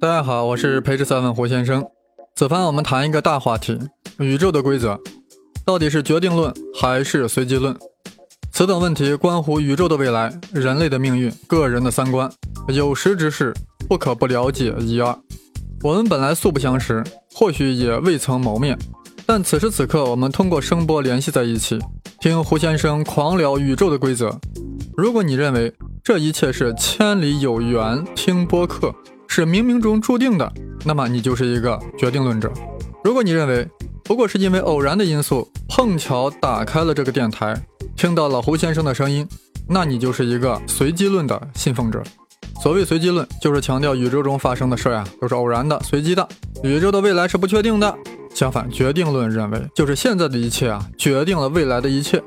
大家好，我是培智三问胡先生。此番我们谈一个大话题：宇宙的规则到底是决定论还是随机论？此等问题关乎宇宙的未来、人类的命运、个人的三观，有识之士不可不了解一二。我们本来素不相识，或许也未曾谋面，但此时此刻，我们通过声波联系在一起，听胡先生狂聊宇宙的规则。如果你认为这一切是千里有缘听播客，是冥冥中注定的，那么你就是一个决定论者。如果你认为不过是因为偶然的因素碰巧打开了这个电台，听到了胡先生的声音，那你就是一个随机论的信奉者。所谓随机论，就是强调宇宙中发生的事呀都是偶然的、随机的，宇宙的未来是不确定的。相反，决定论认为就是现在的一切啊决定了未来的一切。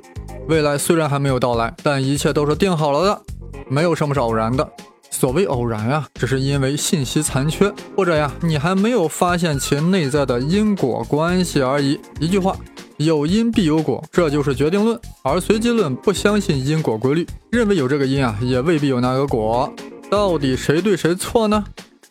未来虽然还没有到来，但一切都是定好了的，没有什么是偶然的。所谓偶然啊，只是因为信息残缺，或者呀，你还没有发现其内在的因果关系而已。一句话，有因必有果，这就是决定论。而随机论不相信因果规律，认为有这个因啊，也未必有那个果。到底谁对谁错呢？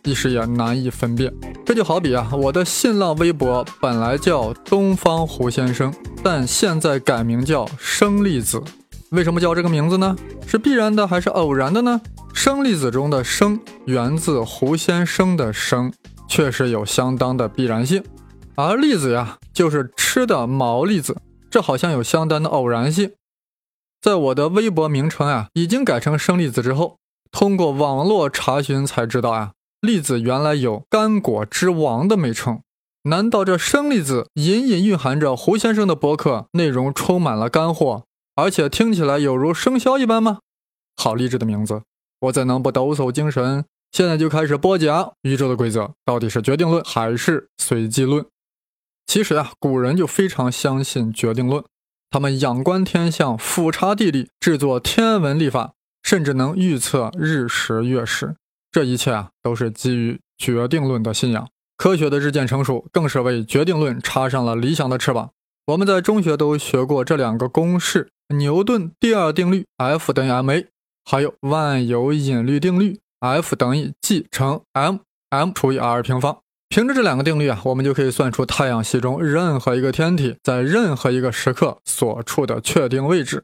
一时也难以分辨。这就好比啊，我的新浪微博本来叫东方胡先生，但现在改名叫生粒子。为什么叫这个名字呢？是必然的还是偶然的呢？生粒子中的生源自胡先生的生，确实有相当的必然性。而粒子呀，就是吃的毛粒子，这好像有相当的偶然性。在我的微博名称啊已经改成生粒子之后，通过网络查询才知道啊。粒子原来有干果之王的美称，难道这生粒子隐隐蕴含着胡先生的博客内容充满了干货，而且听起来有如生肖一般吗？好励志的名字！我怎能不抖擞精神？现在就开始播讲宇宙的规则到底是决定论还是随机论？其实啊，古人就非常相信决定论，他们仰观天象，俯察地理，制作天文历法，甚至能预测日食月食。这一切啊，都是基于决定论的信仰。科学的日渐成熟，更是为决定论插上了理想的翅膀。我们在中学都学过这两个公式：牛顿第二定律 F 等于 ma，还有万有引力定律 F 等于 G 乘 m，m 除以 r 平方。凭着这两个定律啊，我们就可以算出太阳系中任何一个天体在任何一个时刻所处的确定位置。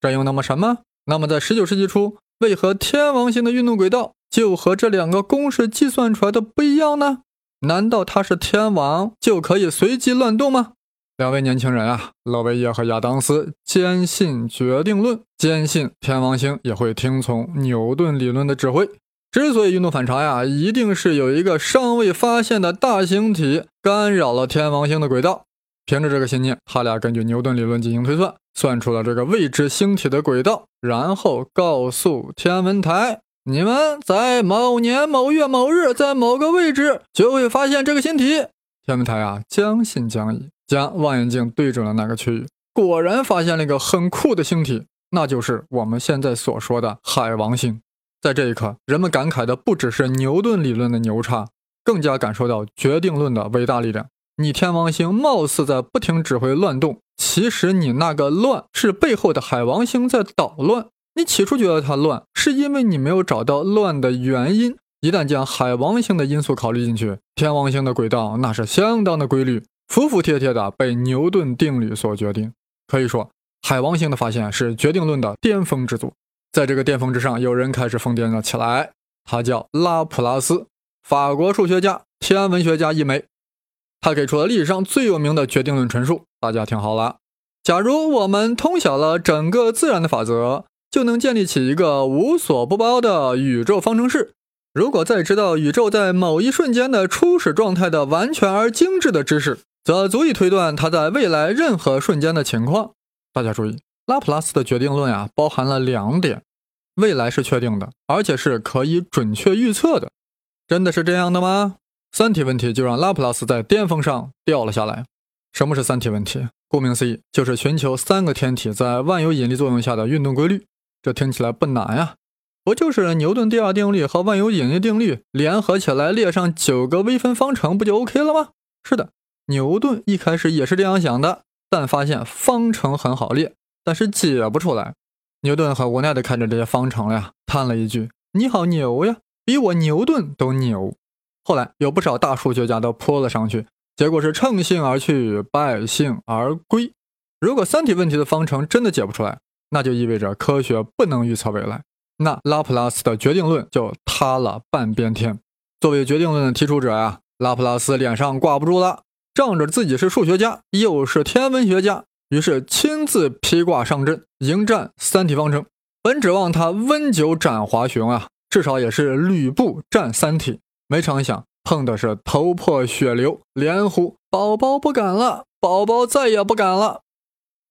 这又那么什么？那么在19世纪初，为何天王星的运动轨道？就和这两个公式计算出来的不一样呢？难道它是天王就可以随机乱动吗？两位年轻人啊，勒维耶和亚当斯坚信决定论，坚信天王星也会听从牛顿理论的指挥。之所以运动反常呀，一定是有一个尚未发现的大星体干扰了天王星的轨道。凭着这个信念，他俩根据牛顿理论进行推算，算出了这个未知星体的轨道，然后告诉天文台。你们在某年某月某日，在某个位置就会发现这个星体。天文台啊，将信将疑，将望远镜对准了那个区域，果然发现了一个很酷的星体，那就是我们现在所说的海王星。在这一刻，人们感慨的不只是牛顿理论的牛叉，更加感受到决定论的伟大力量。你天王星貌似在不停指挥乱动，其实你那个乱是背后的海王星在捣乱。你起初觉得它乱，是因为你没有找到乱的原因。一旦将海王星的因素考虑进去，天王星的轨道那是相当的规律，服服帖帖的被牛顿定律所决定。可以说，海王星的发现是决定论的巅峰之作。在这个巅峰之上，有人开始疯癫了起来，他叫拉普拉斯，法国数学家、天文学家一枚。他给出了历史上最有名的决定论陈述。大家听好了：假如我们通晓了整个自然的法则。就能建立起一个无所不包的宇宙方程式。如果再知道宇宙在某一瞬间的初始状态的完全而精致的知识，则足以推断它在未来任何瞬间的情况。大家注意，拉普拉斯的决定论呀，包含了两点：未来是确定的，而且是可以准确预测的。真的是这样的吗？三体问题就让拉普拉斯在巅峰上掉了下来。什么是三体问题？顾名思义，就是寻求三个天体在万有引力作用下的运动规律。这听起来不难呀，不就是牛顿第二定律和万有引力定律联合起来列上九个微分方程不就 OK 了吗？是的，牛顿一开始也是这样想的，但发现方程很好列，但是解不出来。牛顿很无奈地看着这些方程呀，叹了一句：“你好牛呀，比我牛顿都牛。”后来有不少大数学家都扑了上去，结果是乘兴而去，败兴而归。如果三体问题的方程真的解不出来，那就意味着科学不能预测未来，那拉普拉斯的决定论就塌了半边天。作为决定论的提出者呀，拉普拉斯脸上挂不住了，仗着自己是数学家又是天文学家，于是亲自披挂上阵迎战三体方程。本指望他温酒斩华雄啊，至少也是吕布战三体。没成想碰的是头破血流，连呼宝宝不敢了，宝宝再也不敢了。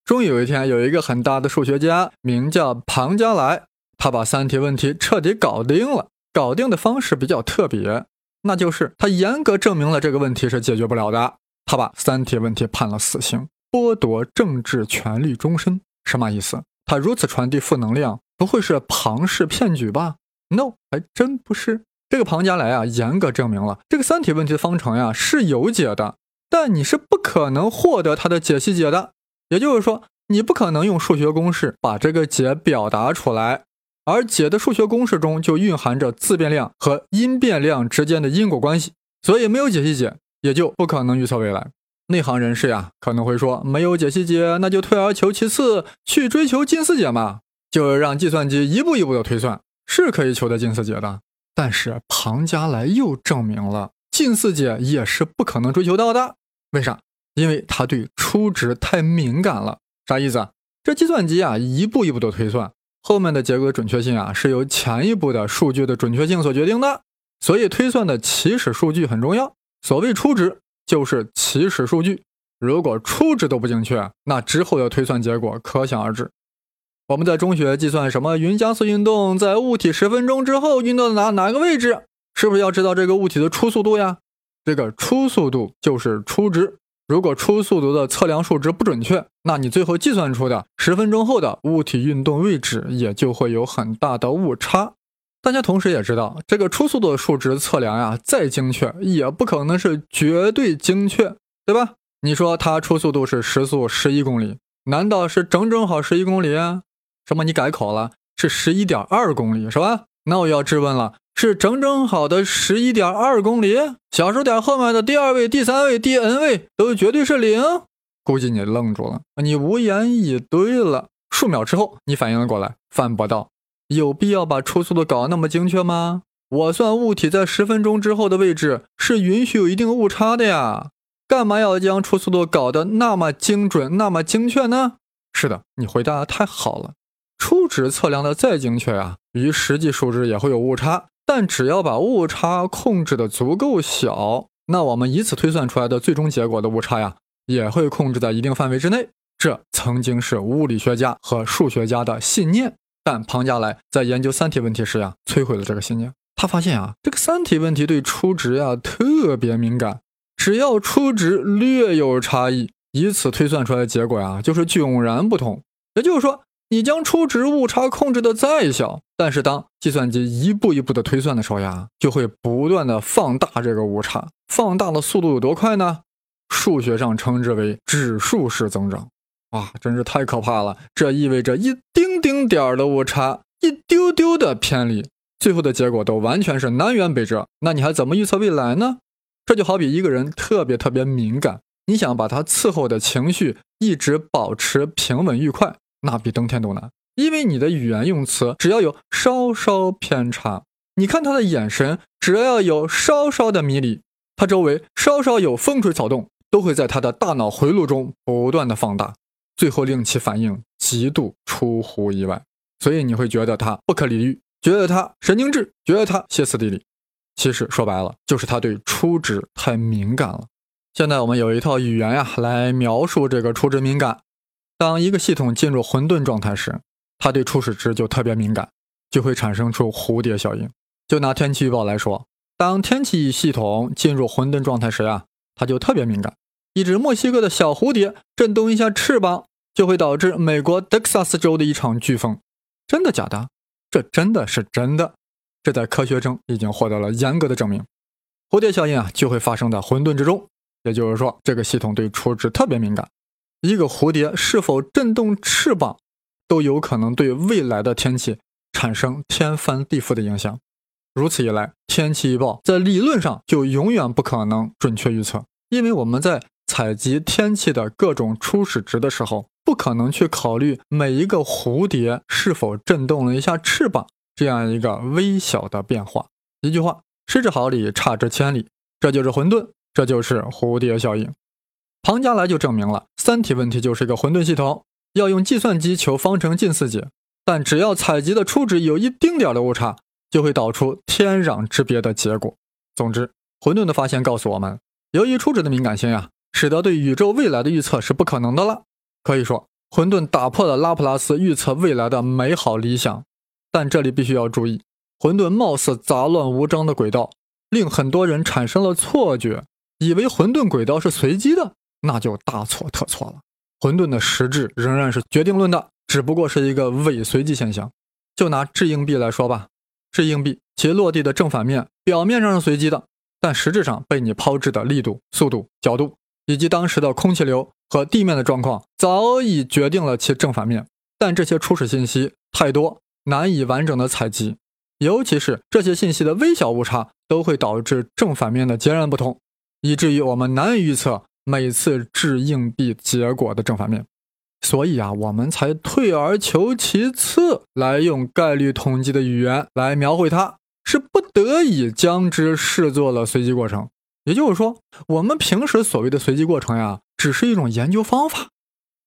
终于有一天，有一个很大的数学家，名叫庞加莱，他把三体问题彻底搞定了。搞定的方式比较特别，那就是他严格证明了这个问题是解决不了的。他把三体问题判了死刑，剥夺政治权利终身。什么意思？他如此传递负能量，不会是庞氏骗局吧？No，还真不是。这个庞加莱啊，严格证明了这个三体问题的方程呀是有解的，但你是不可能获得它的解析解的。也就是说，你不可能用数学公式把这个解表达出来，而解的数学公式中就蕴含着自变量和因变量之间的因果关系，所以没有解析解，也就不可能预测未来。内行人士呀可能会说，没有解析解，那就退而求其次，去追求近似解嘛，就让计算机一步一步的推算，是可以求得近似解的。但是庞加莱又证明了近似解也是不可能追求到的。为啥？因为他对初值太敏感了。啥意思？这计算机啊，一步一步的推算，后面的结果的准确性啊，是由前一步的数据的准确性所决定的。所以推算的起始数据很重要。所谓初值，就是起始数据。如果初值都不精确，那之后的推算结果可想而知。我们在中学计算什么匀加速运动，在物体十分钟之后运动到哪哪个位置，是不是要知道这个物体的初速度呀？这个初速度就是初值。如果初速度的测量数值不准确，那你最后计算出的十分钟后的物体运动位置也就会有很大的误差。大家同时也知道，这个初速度的数值测量呀，再精确也不可能是绝对精确，对吧？你说它初速度是时速十一公里，难道是整整好十一公里？什么？你改口了？是十一点二公里是吧？那我要质问了，是整整好的十一点二公里？小数点后面的第二位、第三位、第 n 位都绝对是零？估计你愣住了，你无言以对了。数秒之后，你反应了过来，反驳道：“有必要把初速度搞那么精确吗？我算物体在十分钟之后的位置是允许有一定误差的呀，干嘛要将初速度搞得那么精准、那么精确呢？”是的，你回答的太好了。初值测量的再精确啊，与实际数值也会有误差。但只要把误差控制的足够小，那我们以此推算出来的最终结果的误差呀，也会控制在一定范围之内。这曾经是物理学家和数学家的信念。但庞加莱在研究三体问题时呀，摧毁了这个信念。他发现啊，这个三体问题对初值呀特别敏感，只要初值略有差异，以此推算出来的结果呀，就是迥然不同。也就是说。你将初值误差控制的再小，但是当计算机一步一步的推算的时候呀，就会不断的放大这个误差。放大的速度有多快呢？数学上称之为指数式增长。哇，真是太可怕了！这意味着一定丁点儿的误差，一丢丢的偏离，最后的结果都完全是南辕北辙。那你还怎么预测未来呢？这就好比一个人特别特别敏感，你想把他伺候的情绪一直保持平稳愉快。那比登天都难，因为你的语言用词只要有稍稍偏差，你看他的眼神只要有稍稍的迷离，他周围稍稍有风吹草动，都会在他的大脑回路中不断的放大，最后令其反应极度出乎意外。所以你会觉得他不可理喻，觉得他神经质，觉得他歇斯底里。其实说白了，就是他对初值太敏感了。现在我们有一套语言呀，来描述这个初值敏感。当一个系统进入混沌状态时，它对初始值就特别敏感，就会产生出蝴蝶效应。就拿天气预报来说，当天气系统进入混沌状态时呀，它就特别敏感。一只墨西哥的小蝴蝶震动一下翅膀，就会导致美国德克萨斯州的一场飓风。真的假的？这真的是真的。这在科学中已经获得了严格的证明。蝴蝶效应啊，就会发生在混沌之中。也就是说，这个系统对初值特别敏感。一个蝴蝶是否震动翅膀，都有可能对未来的天气产生天翻地覆的影响。如此一来，天气预报在理论上就永远不可能准确预测，因为我们在采集天气的各种初始值的时候，不可能去考虑每一个蝴蝶是否震动了一下翅膀这样一个微小的变化。一句话，失之毫厘，差之千里，这就是混沌，这就是蝴蝶效应。庞加莱就证明了，三体问题就是一个混沌系统，要用计算机求方程近似解，但只要采集的初值有一丁点的误差，就会导出天壤之别的结果。总之，混沌的发现告诉我们，由于初值的敏感性呀，使得对宇宙未来的预测是不可能的了。可以说，混沌打破了拉普拉斯预测未来的美好理想。但这里必须要注意，混沌貌似杂乱无章的轨道，令很多人产生了错觉，以为混沌轨道是随机的。那就大错特错了。混沌的实质仍然是决定论的，只不过是一个伪随机现象。就拿掷硬币来说吧，掷硬币其落地的正反面表面上是随机的，但实质上被你抛掷的力度、速度、角度以及当时的空气流和地面的状况早已决定了其正反面。但这些初始信息太多，难以完整的采集，尤其是这些信息的微小误差都会导致正反面的截然不同，以至于我们难以预测。每次掷硬币结果的正反面，所以啊，我们才退而求其次，来用概率统计的语言来描绘它，是不得已将之视作了随机过程。也就是说，我们平时所谓的随机过程呀，只是一种研究方法，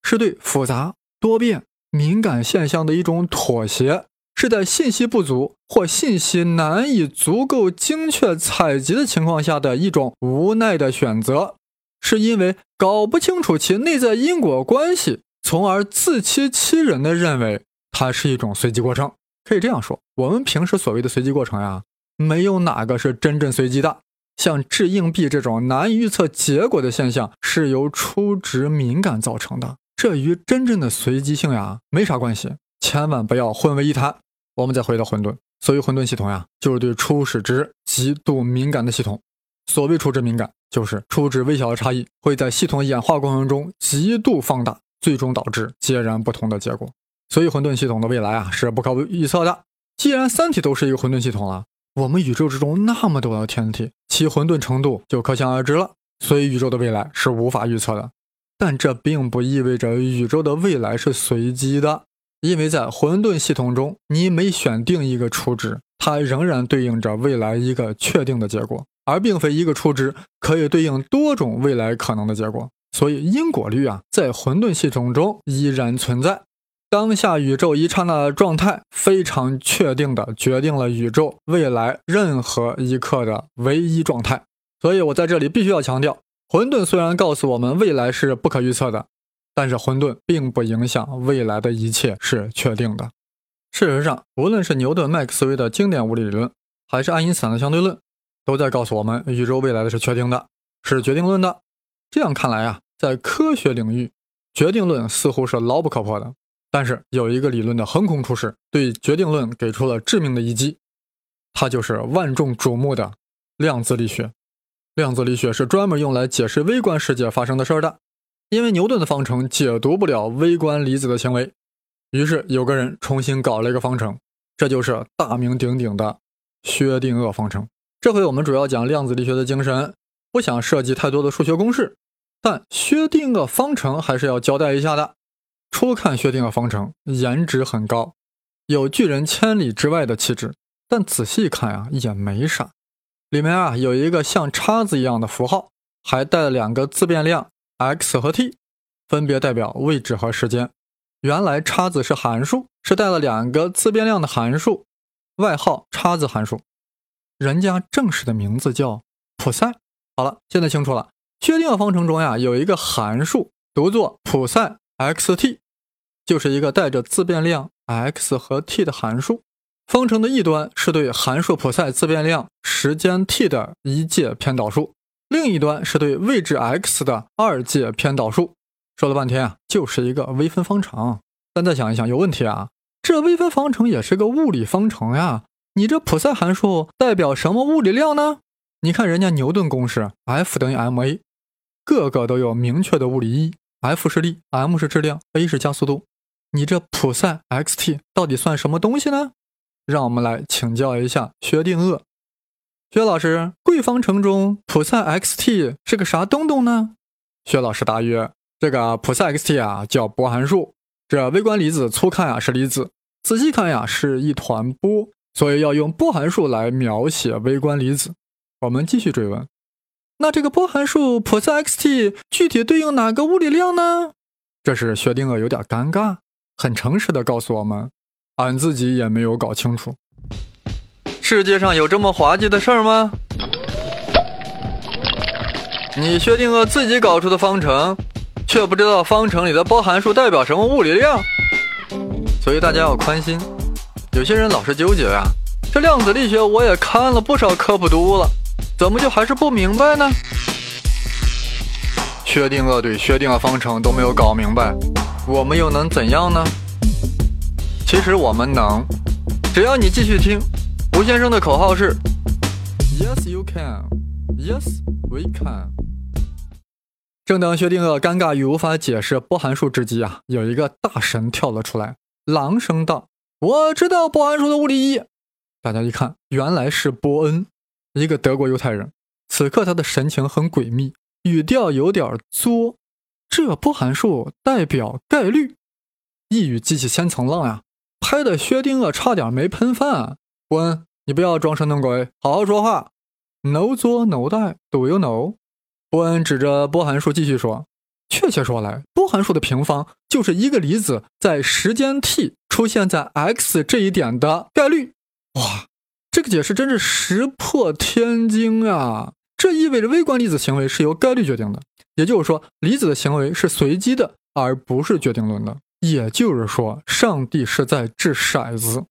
是对复杂多变、敏感现象的一种妥协，是在信息不足或信息难以足够精确采集的情况下的一种无奈的选择。是因为搞不清楚其内在因果关系，从而自欺欺人的认为它是一种随机过程。可以这样说，我们平时所谓的随机过程呀，没有哪个是真正随机的。像掷硬币这种难以预测结果的现象，是由初值敏感造成的，这与真正的随机性呀没啥关系。千万不要混为一谈。我们再回到混沌，所谓混沌系统呀，就是对初始值极度敏感的系统。所谓初值敏感。就是初值微小的差异会在系统演化过程中极度放大，最终导致截然不同的结果。所以混沌系统的未来啊是不可预测的。既然三体都是一个混沌系统了，我们宇宙之中那么多的天体，其混沌程度就可想而知了。所以宇宙的未来是无法预测的。但这并不意味着宇宙的未来是随机的，因为在混沌系统中，你每选定一个初值，它仍然对应着未来一个确定的结果。而并非一个初值可以对应多种未来可能的结果，所以因果律啊，在混沌系统中依然存在。当下宇宙一刹那的状态，非常确定的决定了宇宙未来任何一刻的唯一状态。所以我在这里必须要强调，混沌虽然告诉我们未来是不可预测的，但是混沌并不影响未来的一切是确定的。事实上，无论是牛顿、麦克斯韦的经典物理理论，还是爱因斯坦的相对论。都在告诉我们，宇宙未来的是确定的，是决定论的。这样看来啊，在科学领域，决定论似乎是牢不可破的。但是有一个理论的横空出世，对决定论给出了致命的一击，它就是万众瞩目的量子力学。量子力学是专门用来解释微观世界发生的事儿的，因为牛顿的方程解读不了微观粒子的行为，于是有个人重新搞了一个方程，这就是大名鼎鼎的薛定谔方程。这回我们主要讲量子力学的精神，不想涉及太多的数学公式，但薛定谔方程还是要交代一下的。初看薛定谔方程，颜值很高，有拒人千里之外的气质，但仔细看啊，也没啥。里面啊有一个像叉子一样的符号，还带了两个自变量 x 和 t，分别代表位置和时间。原来叉子是函数，是带了两个自变量的函数，外号叉子函数。人家正式的名字叫普赛。好了，现在清楚了。薛定谔方程中呀，有一个函数读作普赛 x_t，就是一个带着自变量 x 和 t 的函数。方程的一端是对函数普赛自变量时间 t 的一阶偏导数，另一端是对位置 x 的二阶偏导数。说了半天啊，就是一个微分方程。但再想一想，有问题啊！这微分方程也是个物理方程呀。你这普赛函数代表什么物理量呢？你看人家牛顿公式，F 等于 ma，个个都有明确的物理意义。F 是力，m 是质量，a 是加速度。你这普赛 xt 到底算什么东西呢？让我们来请教一下薛定谔。薛老师，贵方程中普赛 xt 是个啥东东呢？薛老师答曰：这个普赛 xt 啊叫波函数。这微观粒子粗看呀是粒子，仔细看呀是一团波，所以要用波函数来描写微观粒子。我们继续追问，那这个波函数普赛 xt 具体对应哪个物理量呢？这是薛定谔有点尴尬，很诚实的告诉我们，俺自己也没有搞清楚。世界上有这么滑稽的事儿吗？你薛定谔自己搞出的方程？却不知道方程里的波函数代表什么物理量，所以大家要宽心。有些人老是纠结呀，这量子力学我也看了不少科普读物了，怎么就还是不明白呢？薛定谔对薛定谔方程都没有搞明白，我们又能怎样呢？其实我们能，只要你继续听。吴先生的口号是：Yes, you can. Yes, we can. 正当薛定谔尴尬于无法解释波函数之际啊，有一个大神跳了出来，朗声道：“我知道波函数的物理意义。”大家一看，原来是波恩，一个德国犹太人。此刻他的神情很诡秘，语调有点作。这波函数代表概率，一语激起千层浪呀，拍的薛定谔差点没喷饭。波恩，你不要装神弄鬼，好好说话。No 作 No die，Do you know？波恩指着波函数继续说：“确切说来，波函数的平方就是一个离子在时间 t 出现在 x 这一点的概率。”哇，这个解释真是石破天惊啊！这意味着微观粒子行为是由概率决定的，也就是说，离子的行为是随机的，而不是决定论的。也就是说，上帝是在掷骰子。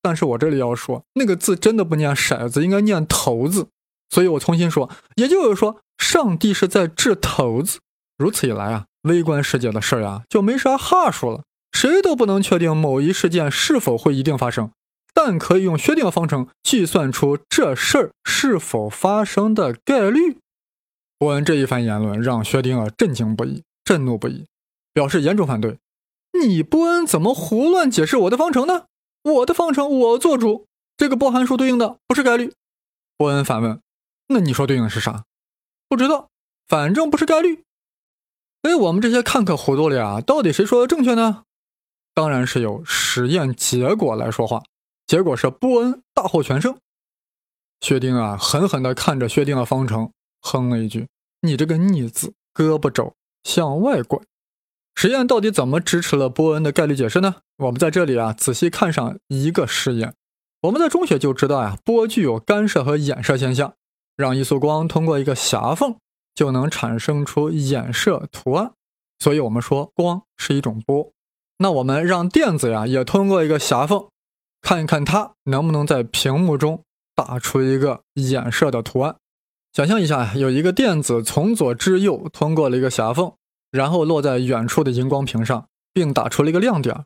但是我这里要说，那个字真的不念骰子，应该念骰子。所以我重新说，也就是说。上帝是在掷骰子，如此一来啊，微观世界的事儿呀就没啥哈数了。谁都不能确定某一事件是否会一定发生，但可以用薛定谔方程计算出这事儿是否发生的概率。伯恩这一番言论让薛定谔震惊不已，震怒不已，表示严重反对。你伯恩怎么胡乱解释我的方程呢？我的方程我做主，这个波函数对应的不是概率。伯恩反问：那你说对应的是啥？不知道，反正不是概率。哎，我们这些看客糊涂了呀！到底谁说的正确呢？当然是由实验结果来说话。结果是波恩大获全胜。薛定啊狠狠地看着薛定谔方程，哼了一句：“你这个逆子，胳膊肘向外拐。”实验到底怎么支持了波恩的概率解释呢？我们在这里啊，仔细看上一个实验。我们在中学就知道呀，波具有干涉和衍射现象。让一束光通过一个狭缝，就能产生出衍射图案，所以我们说光是一种波。那我们让电子呀也通过一个狭缝，看一看它能不能在屏幕中打出一个衍射的图案。想象一下，有一个电子从左至右通过了一个狭缝，然后落在远处的荧光屏上，并打出了一个亮点。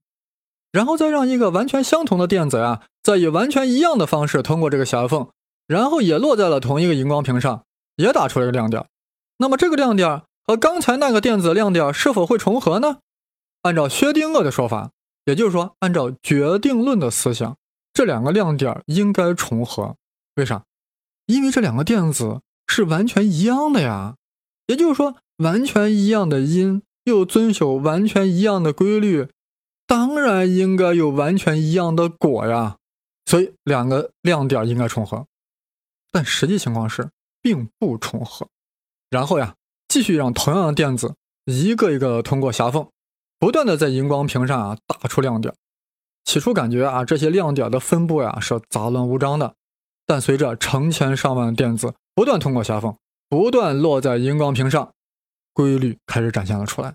然后再让一个完全相同的电子呀，再以完全一样的方式通过这个狭缝。然后也落在了同一个荧光屏上，也打出了一个亮点。那么这个亮点和刚才那个电子亮点是否会重合呢？按照薛定谔的说法，也就是说，按照决定论的思想，这两个亮点应该重合。为啥？因为这两个电子是完全一样的呀。也就是说，完全一样的因又遵守完全一样的规律，当然应该有完全一样的果呀。所以两个亮点应该重合。但实际情况是并不重合，然后呀，继续让同样的电子一个一个的通过狭缝，不断的在荧光屏上啊打出亮点。起初感觉啊这些亮点的分布呀是杂乱无章的，但随着成千上万电子不断通过狭缝，不断落在荧光屏上，规律开始展现了出来，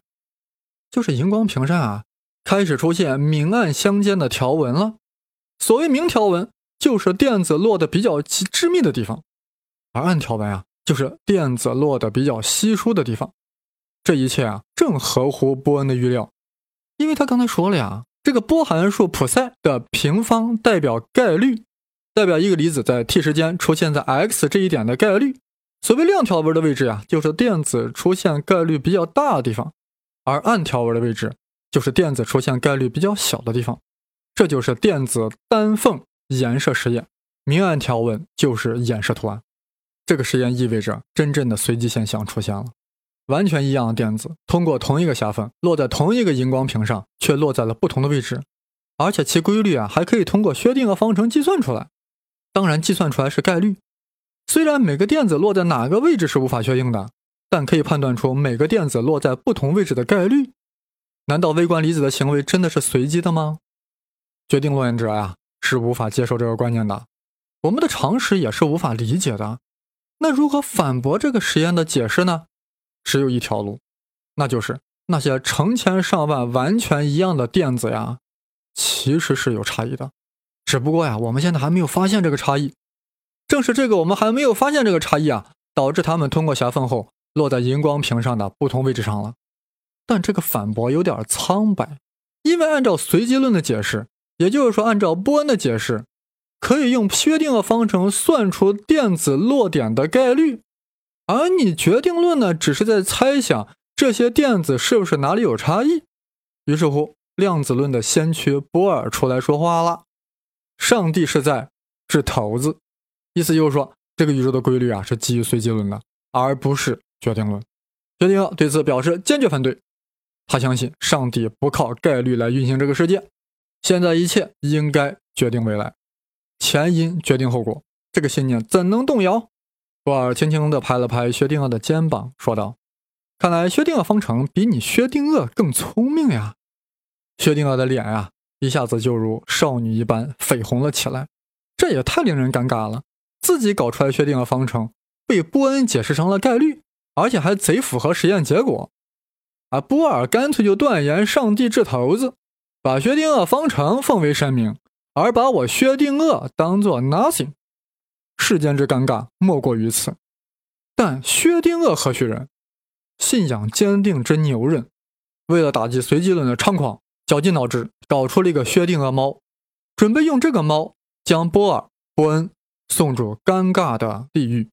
就是荧光屏上啊开始出现明暗相间的条纹了。所谓明条纹。就是电子落的比较致密的地方，而暗条纹啊，就是电子落的比较稀疏的地方。这一切啊，正合乎波恩的预料，因为他刚才说了呀，这个波函数普赛的平方代表概率，代表一个离子在 t 时间出现在 x 这一点的概率。所谓亮条纹的位置呀，就是电子出现概率比较大的地方，而暗条纹的位置就是电子出现概率比较小的地方。这就是电子单缝。衍射实验，明暗条纹就是衍射图案。这个实验意味着真正的随机现象出现了。完全一样的电子通过同一个狭缝落在同一个荧光屏上，却落在了不同的位置，而且其规律啊还可以通过薛定谔方程计算出来。当然，计算出来是概率。虽然每个电子落在哪个位置是无法确定的，但可以判断出每个电子落在不同位置的概率。难道微观粒子的行为真的是随机的吗？决定论者呀是无法接受这个观念的，我们的常识也是无法理解的。那如何反驳这个实验的解释呢？只有一条路，那就是那些成千上万完全一样的电子呀，其实是有差异的，只不过呀我们现在还没有发现这个差异。正是这个我们还没有发现这个差异啊，导致它们通过狭缝后落在荧光屏上的不同位置上了。但这个反驳有点苍白，因为按照随机论的解释，也就是说按照波恩的解释，可以用薛定谔方程算出电子落点的概率，而你决定论呢，只是在猜想这些电子是不是哪里有差异。于是乎，量子论的先驱波尔出来说话了：“上帝是在掷骰子，意思就是说这个宇宙的规律啊是基于随机论的，而不是决定论。”薛定谔对此表示坚决反对。他相信上帝不靠概率来运行这个世界，现在一切应该决定未来，前因决定后果，这个信念怎能动摇？波尔轻轻地拍了拍薛定谔的肩膀，说道：“看来薛定谔方程比你薛定谔更聪明呀！”薛定谔的脸呀，一下子就如少女一般绯红了起来。这也太令人尴尬了，自己搞出来薛定谔方程，被波恩解释成了概率，而且还贼符合实验结果。而波尔干脆就断言上帝掷骰子，把薛定谔方程奉为神明，而把我薛定谔当做 nothing。世间之尴尬莫过于此。但薛定谔何许人？信仰坚定之牛人，为了打击随机论的猖狂，绞尽脑汁搞出了一个薛定谔猫，准备用这个猫将波尔、波恩送入尴尬的地狱。